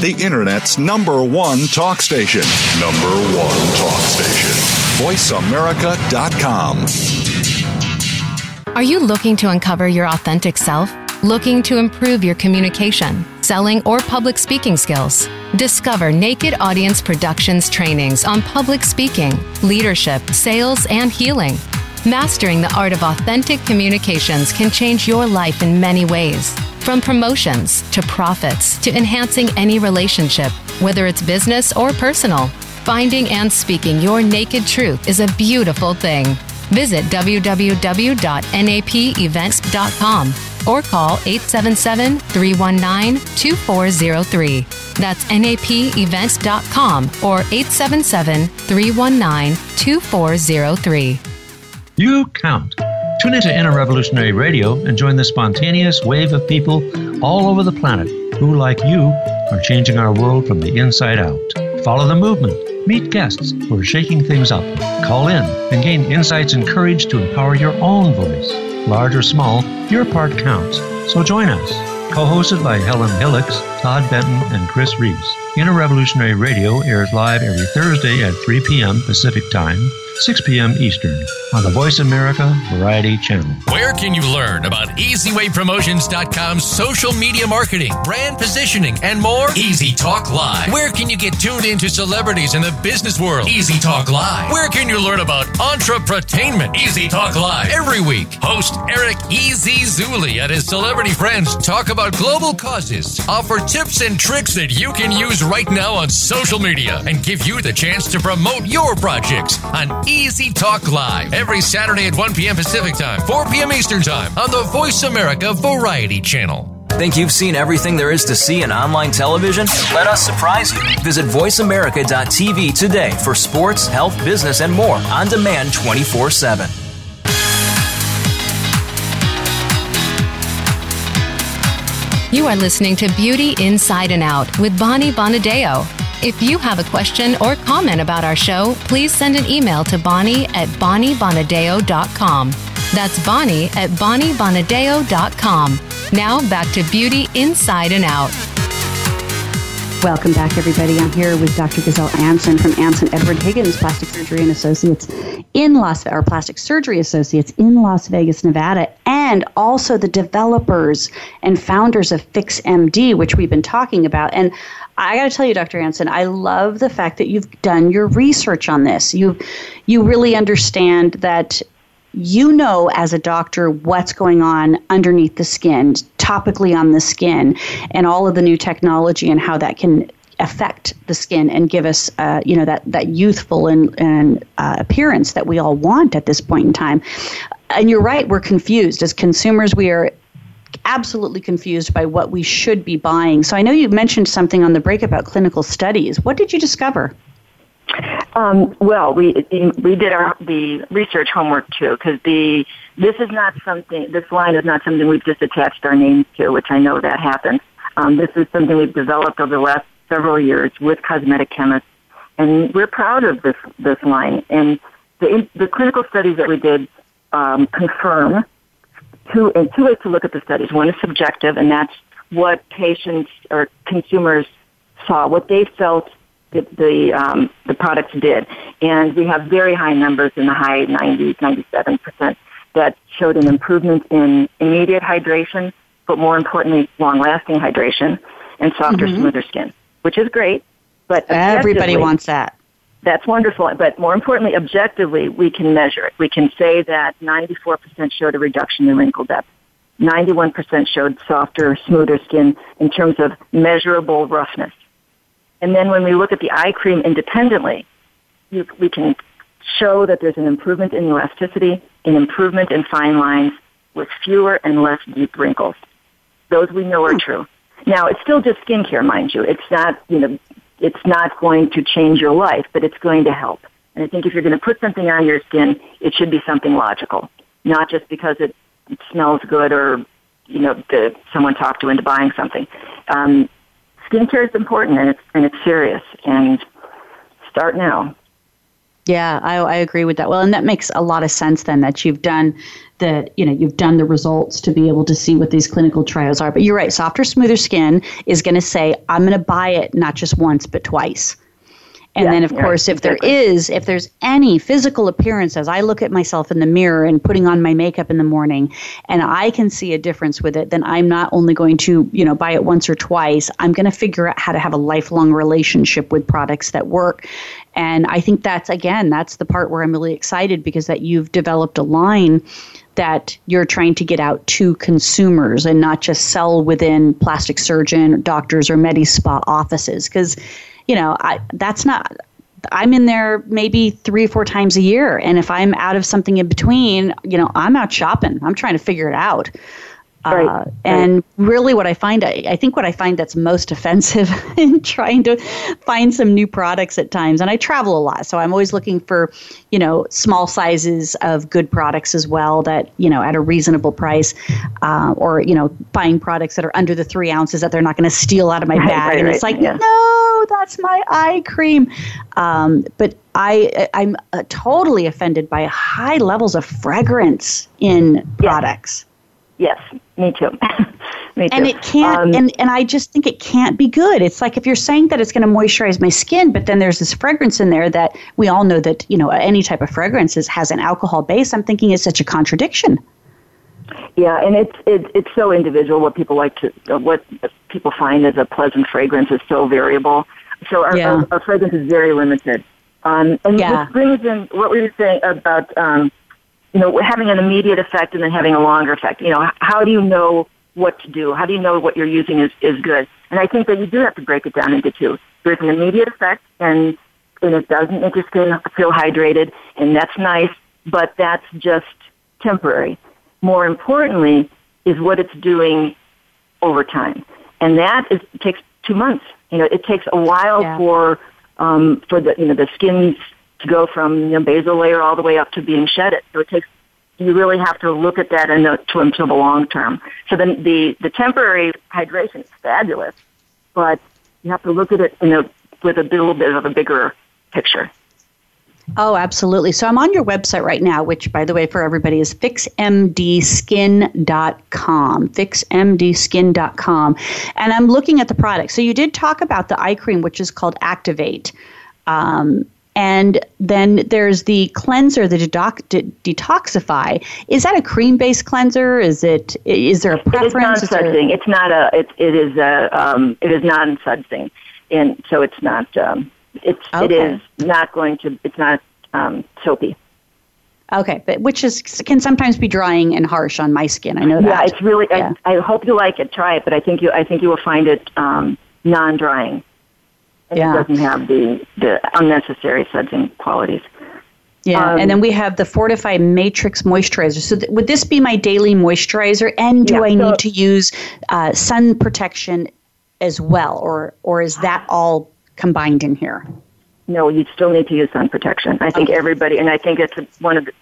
Speaker 3: The Internet's number one talk station. Number one talk station. VoiceAmerica.com.
Speaker 4: Are you looking to uncover your authentic self? Looking to improve your communication, selling, or public speaking skills? Discover Naked Audience Productions trainings on public speaking, leadership, sales, and healing. Mastering the art of authentic communications can change your life in many ways. From promotions to profits to enhancing any relationship, whether it's business or personal, finding and speaking your naked truth is a beautiful thing. Visit www.napevents.com or call 877 319 2403. That's napevents.com or 877 319 2403.
Speaker 6: You count. Tune into Inner Revolutionary Radio and join the spontaneous wave of people all over the planet who, like you, are changing our world from the inside out. Follow the movement. Meet guests who are shaking things up. Call in and gain insights and courage to empower your own voice. Large or small, your part counts. So join us. Co-hosted by Helen Hillocks, Todd Benton, and Chris Reeves. Inner Revolutionary Radio airs live every Thursday at 3 p.m. Pacific Time 6 p.m. Eastern on the Voice America Variety Channel.
Speaker 7: Where can you learn about EasyWayPromotions.com's social media marketing, brand positioning, and more? Easy Talk Live. Where can you get tuned into celebrities in the business world? Easy Talk Live. Where can you learn about entrepreneurship? Easy Talk Live. Every week, host Eric E.Z. Zuli and his celebrity friends talk about global causes, offer tips and tricks that you can use right now on social media, and give you the chance to promote your projects on Easy Talk Live every Saturday at 1 p.m. Pacific Time, 4 p.m. Eastern Time on the Voice America Variety Channel.
Speaker 5: Think you've seen everything there is to see in online television? Let us surprise you. Visit VoiceAmerica.tv today for sports, health, business, and more on demand 24 7.
Speaker 4: You are listening to Beauty Inside and Out with Bonnie Bonadeo. If you have a question or comment about our show, please send an email to Bonnie at BonnieBonadeo.com. That's Bonnie at BonnieBonadeo.com. Now back to Beauty Inside and Out.
Speaker 1: Welcome back, everybody. I'm here with Dr. Goesel Anson from Anson Edward Higgins Plastic Surgery and Associates in Las or Plastic Surgery Associates in Las Vegas, Nevada, and also the developers and founders of FixMD, which we've been talking about. And I got to tell you, Dr. Anson, I love the fact that you've done your research on this. You you really understand that you know as a doctor what's going on underneath the skin, topically on the skin, and all of the new technology and how that can affect the skin and give us, uh, you know, that that youthful and, and uh, appearance that we all want at this point in time. And you're right, we're confused as consumers. We are absolutely confused by what we should be buying. So I know you mentioned something on the break about clinical studies. What did you discover?
Speaker 2: Um, well, we we did our the research homework too because the this is not something this line is not something we've just attached our names to, which I know that happens. Um, this is something we've developed over the last several years with cosmetic chemists, and we're proud of this this line. And the the clinical studies that we did um, confirm two and two ways to look at the studies. One is subjective, and that's what patients or consumers saw, what they felt the the, um, the products did, and we have very high numbers in the high 90s, 97 percent that showed an improvement in immediate hydration, but more importantly, long-lasting hydration and softer, mm-hmm. smoother skin, which is great. But
Speaker 1: everybody wants that.
Speaker 2: That's wonderful. But more importantly, objectively, we can measure it. We can say that 94% showed a reduction in wrinkle depth. 91% showed softer, smoother skin in terms of measurable roughness. And then when we look at the eye cream independently, you, we can show that there's an improvement in elasticity, an improvement in fine lines with fewer and less deep wrinkles. Those we know are hmm. true. Now, it's still just skincare, mind you. It's not, you know, it's not going to change your life, but it's going to help. And I think if you're going to put something on your skin, it should be something logical, not just because it, it smells good or, you know, the, someone talked you into buying something. Um, skincare is important and it's and it's serious and start now.
Speaker 1: Yeah, I, I agree with that. Well, and that makes a lot of sense then that you've done the you know you've done the results to be able to see what these clinical trials are. But you're right, softer, smoother skin is going to say I'm going to buy it not just once but twice. And yeah, then, of course, if exactly. there is, if there's any physical appearance as I look at myself in the mirror and putting on my makeup in the morning, and I can see a difference with it, then I'm not only going to, you know, buy it once or twice. I'm going to figure out how to have a lifelong relationship with products that work. And I think that's again, that's the part where I'm really excited because that you've developed a line that you're trying to get out to consumers and not just sell within plastic surgeon, doctors, or med spa offices because you know, I, that's not I'm in there maybe three or four times a year. And if I'm out of something in between, you know, I'm out shopping. I'm trying to figure it out. Right, uh, and right. really, what I find, I, I, think what I find that's most offensive in trying to find some new products at times, and I travel a lot, so I'm always looking for, you know, small sizes of good products as well that, you know, at a reasonable price, uh, or, you know, buying products that are under the three ounces that they're not going to steal out of my right, bag. and it's like, yeah. no, that's my eye cream. Um, but I, I'm uh, totally offended by high levels of fragrance in products.
Speaker 2: Yes, me too. Me too.
Speaker 1: And it can't,
Speaker 2: Um,
Speaker 1: and, and I just think it can't be good. It's like if you're saying that it's going to moisturize my skin, but then there's this fragrance in there that we all know that, you know, any type of fragrance is, has an alcohol base. I'm thinking it's such a contradiction.
Speaker 2: Yeah, and it's it, it's so individual. What people like to, what people find as a pleasant fragrance is so variable. So our,
Speaker 1: Yeah.
Speaker 2: our, our fragrance is very limited. Um, and
Speaker 1: Yeah.
Speaker 2: this brings in what we were saying about, um, you know, having an immediate effect and then having a longer effect. You know, how do you know what to do? How do you know what you're using is, is good? And I think that you do have to break it down into two. There's an immediate effect, and and it doesn't make your skin feel hydrated, and that's nice, but that's just temporary. More importantly, is what it's doing over time, and that is takes two months. You know, it takes a while
Speaker 1: Yeah.
Speaker 2: for um, for the you know the skin to go from you know basal layer all the way up to being shedded. So it takes you really have to look at that in the, to until the long term. So then the the temporary hydration is fabulous, but you have to look at it in a with a little bit of a bigger picture.
Speaker 1: Oh, absolutely. So I'm on your website right now, which, by the way, for everybody is fixmdskin.com. Fixmdskin.com. And I'm looking at the product. So you did talk about the eye cream, which is called Activate. Um, and then there's the cleanser, the dedoc- de- detoxify. Is that a cream-based cleanser? Is it? Is there a preference? There-
Speaker 2: non-sudsing. It's not a. It, it is a. Um, it is non-sudsing, and so it's not. Um, it's. It
Speaker 1: Okay.
Speaker 2: is not going to. It's not um, soapy.
Speaker 1: Okay, but which is can sometimes be drying and harsh on my skin. I know that.
Speaker 2: Yeah, it's really.
Speaker 1: Yeah.
Speaker 2: I, I hope you like it. Try it, but I think you. I think you will find it um, non-drying. And
Speaker 1: Yeah.
Speaker 2: It doesn't have the the unnecessary sudsing qualities.
Speaker 1: Yeah,
Speaker 2: Um,
Speaker 1: and then we have the Fortify Matrix Moisturizer. So, th- would this be my daily moisturizer? And do
Speaker 2: Yeah,
Speaker 1: I
Speaker 2: so-
Speaker 1: need to use uh, sun protection as well, or or is that all combined in here?
Speaker 2: No, you still need to use sun protection. I think everybody, and I think it's one of the.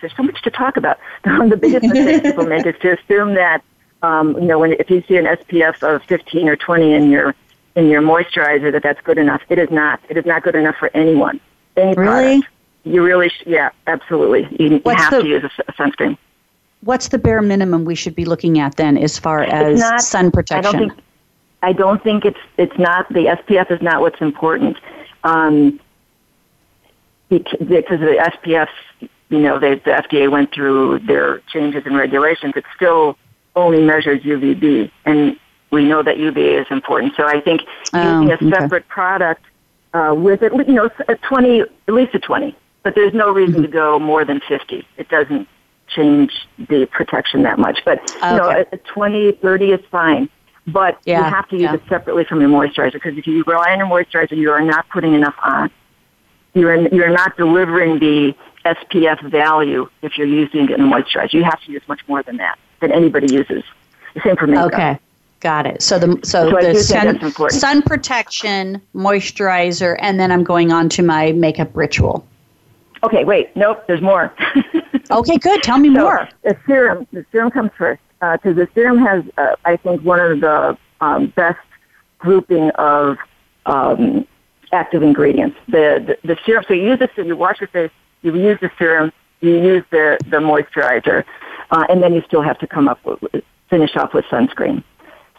Speaker 2: There's so much to talk about. One of the biggest mistakes people make is to assume that, um, you know, when if you see an SPF of 15 or 20 in your in your moisturizer, that that's good enough. It is not. It is not good enough for anyone. Any
Speaker 1: Really?
Speaker 2: product. You really, sh- yeah, absolutely. You, you have
Speaker 1: the-
Speaker 2: to use a sunscreen.
Speaker 1: What's the bare minimum we should be looking at then, as far as
Speaker 2: not-
Speaker 1: sun protection?
Speaker 2: I don't think I don't think it's it's not the SPF is not what's important. Um, because the SPF, you know, they, the FDA went through their changes and regulations. It still only measures UVB, and we know that UVA is important. So I think
Speaker 1: Oh,
Speaker 2: using a
Speaker 1: okay.
Speaker 2: separate product uh, with at least, you know a twenty, at least a twenty, but there's no reason
Speaker 1: Mm-hmm.
Speaker 2: to go more than fifty. It doesn't change the protection that much, but you know, a, a 20, 30 is fine. But you have to use
Speaker 1: yeah.
Speaker 2: it separately from your moisturizer because if you rely on your moisturizer, you are not putting enough on. You're you're not delivering the SPF value if you're using it in a moisturizer. You have to use much more than that than anybody uses. The same for makeup.
Speaker 1: Okay, got it. So the so,
Speaker 2: So
Speaker 1: the sun, sun protection, moisturizer, and then I'm going on to my makeup ritual.
Speaker 2: Okay, wait, nope, there's more.
Speaker 1: Okay, good. Tell me
Speaker 2: So,
Speaker 1: more.
Speaker 2: The serum, the serum comes first because the serum has, uh, I think, one of the um, best grouping of um, active ingredients. The, the the serum. So you use the serum, you wash your face, you use the serum, you use the the moisturizer, uh, and then you still have to come up with finish off with sunscreen.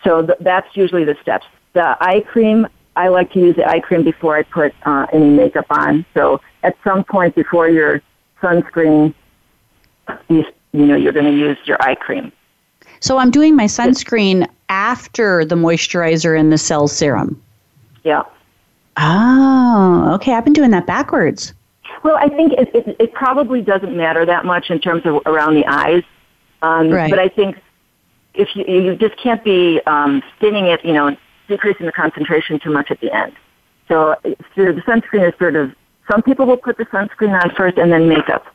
Speaker 2: So th- that's usually the steps. The eye cream, I like to use the eye cream before I put uh, any makeup on. So at some point before your sunscreen, you, you know you're going to use your eye cream.
Speaker 1: So I'm doing my sunscreen after the moisturizer and the cell serum.
Speaker 2: Yeah.
Speaker 1: Oh, okay. I've been doing that backwards.
Speaker 2: Well, I think it, it, it probably doesn't matter that much in terms of around the eyes. Um,
Speaker 1: Right.
Speaker 2: But I think if you, you just can't be um, thinning it, you know, decreasing the concentration too much at the end. So, the sunscreen is sort of, some people will put the sunscreen on first and then makeup.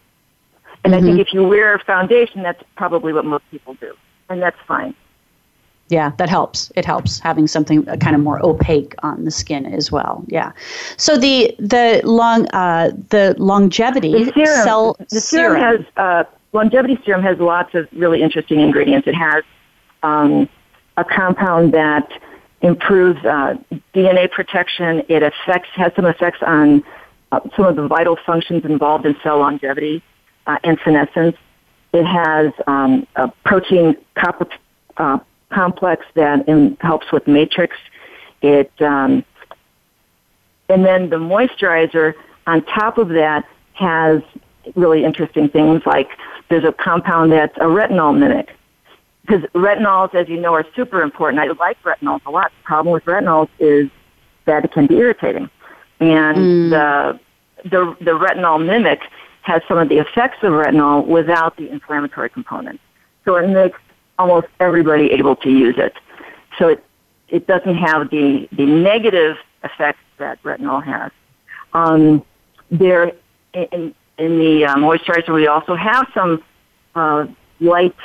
Speaker 2: And I think if you wear foundation, that's probably what most people do. And that's fine.
Speaker 1: Yeah, that helps. It helps having something uh, kind of more opaque on the skin as well. Yeah. So the the long uh, the longevity
Speaker 2: The serum,
Speaker 1: cell
Speaker 2: the serum, has uh, longevity serum has lots of really interesting ingredients. It has um, a compound that improves uh, DNA protection. It affects has some effects on uh, some of the vital functions involved in cell longevity uh, and senescence. It has um, a protein copper uh, complex that um, helps with matrix. It um, and then the moisturizer on top of that has really interesting things like there's a compound that's a retinol mimic. Because retinols, as you know, are super important. I like retinols a lot. The problem with retinols is that it can be irritating. And mm. the, the, the retinol mimic has some of the effects of retinol without the inflammatory component. So it makes almost everybody able to use it. So it, it doesn't have the, the negative effects that retinol has. Um, there, in, in the uh, moisturizer, we also have some uh, light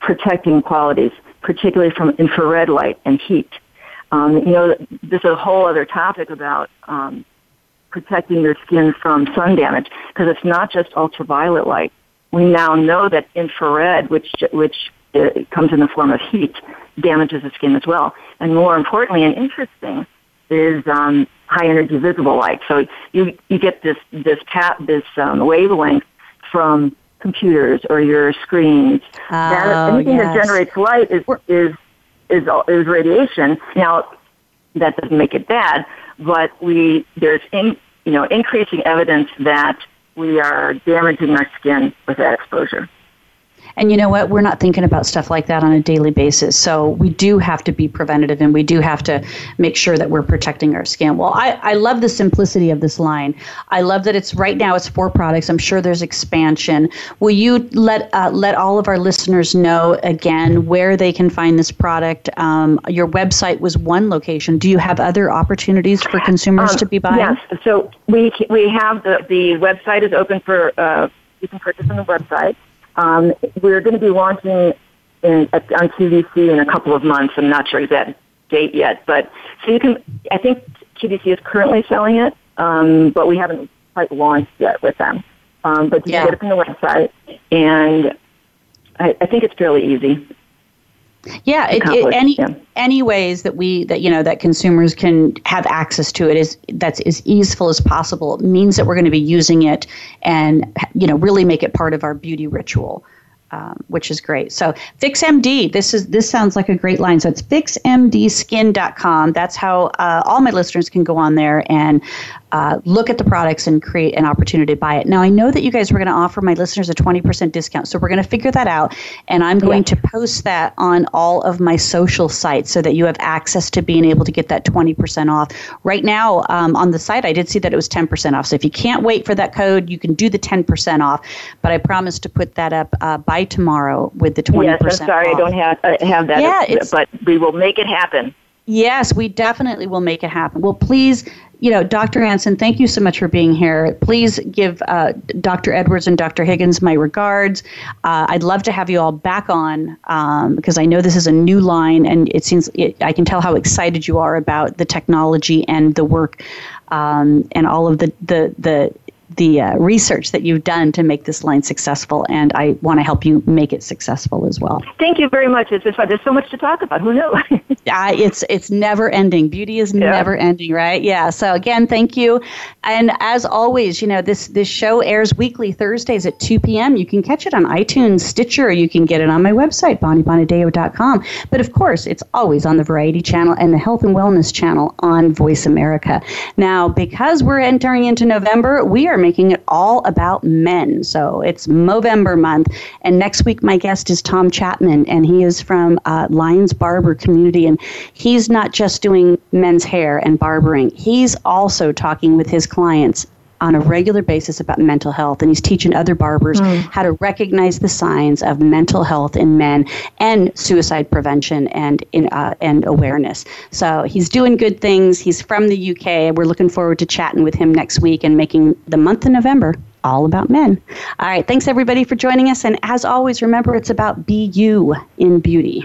Speaker 2: protecting qualities, particularly from infrared light and heat. Um, you know, this is a whole other topic about um, protecting your skin from sun damage because it's not just ultraviolet light. We now know that infrared, which which uh, comes in the form of heat, damages the skin as well. And more importantly and interesting is um, high energy visible light. So you you get this this tap this um, wavelength from computers or your screens.
Speaker 1: Oh, that,
Speaker 2: anything
Speaker 1: yes.
Speaker 2: that generates light is is is is radiation. Now that doesn't make it bad, but we there's in, you know increasing evidence that we are damaging our skin with that exposure.
Speaker 1: And you know what? We're not thinking about stuff like that on a daily basis. So we do have to be preventative and we do have to make sure that we're protecting our skin. Well, I, I love the simplicity of this line. I love that it's right now it's four products. I'm sure there's expansion. Will you let uh, let all of our listeners know again where they can find this product? Um, your website was one location. Do you have other opportunities for consumers
Speaker 2: um,
Speaker 1: to be buying?
Speaker 2: Yes. So we we have the the website is open for uh, you can purchase on the website. Um, we're going to be launching in, on QVC in a couple of months. I'm not sure exact date yet, but so you can. I think QVC is currently selling it, um, but we haven't quite launched yet with them. Um, but you yeah. can get it from the website, and I, I think it's fairly easy.
Speaker 1: Yeah, it, it, any yeah. any ways that we that you know that consumers can have access to it is that's as easeful as possible it means that we're going to be using it and you know really make it part of our beauty ritual. Um, which is great. So FixMD, this is this sounds like a great line. So it's fixmdskin.com. That's how uh, all my listeners can go on there and uh, look at the products and create an opportunity to buy it. Now, I know that you guys were going to offer my listeners a 20% discount, so we're going to figure that out, and I'm going yeah. to post that on all of my social sites so that you have access to being able to get that 20% off. Right now, um, on the site, I did see that it was 10% off. So if you can't wait for that code, you can do the 10% off. But I promise to put that up uh, by tomorrow with the 20%
Speaker 2: Yes, I'm sorry,
Speaker 1: off.
Speaker 2: I don't have, uh, have that, yeah, but we will make it happen.
Speaker 1: Yes, we definitely will make it happen. Well, please you know, Dr. Anson, thank you so much for being here. Please give uh, Dr. Edwards and Dr. Higgins my regards. Uh, I'd love to have you all back on um, because I know this is a new line, and it seems it, I can tell how excited you are about the technology and the work um, and all of the the the the uh, research that you've done to make this line successful, and I want to help you make it successful as well.
Speaker 2: Thank you very much. It's, fun. There's so much to talk about. Who knows? uh,
Speaker 1: it's it's never ending. Beauty is yeah. never ending, right? Yeah. So again, thank you. And as always, you know this this show airs weekly Thursdays at 2 p.m. You can catch it on iTunes, Stitcher. Or you can get it on my website, BonnieBonadeo.com. But of course, it's always on the Variety Channel and the Health and Wellness Channel on Voice America. Now, because we're entering into November, we are making it all about men. So it's Movember month. And next week, my guest is Tom Chapman, and he is from uh, Lions Barber Community. And he's not just doing men's hair and barbering, he's also talking with his clients on a regular basis about mental health, and he's teaching other barbers mm. how to recognize the signs of mental health in men and suicide prevention and in uh, and awareness. So he's doing good things. He's from the UK. We're looking forward to chatting with him next week and making the month of November all about men. All right, thanks everybody for joining us, and as always, remember it's about be you in beauty.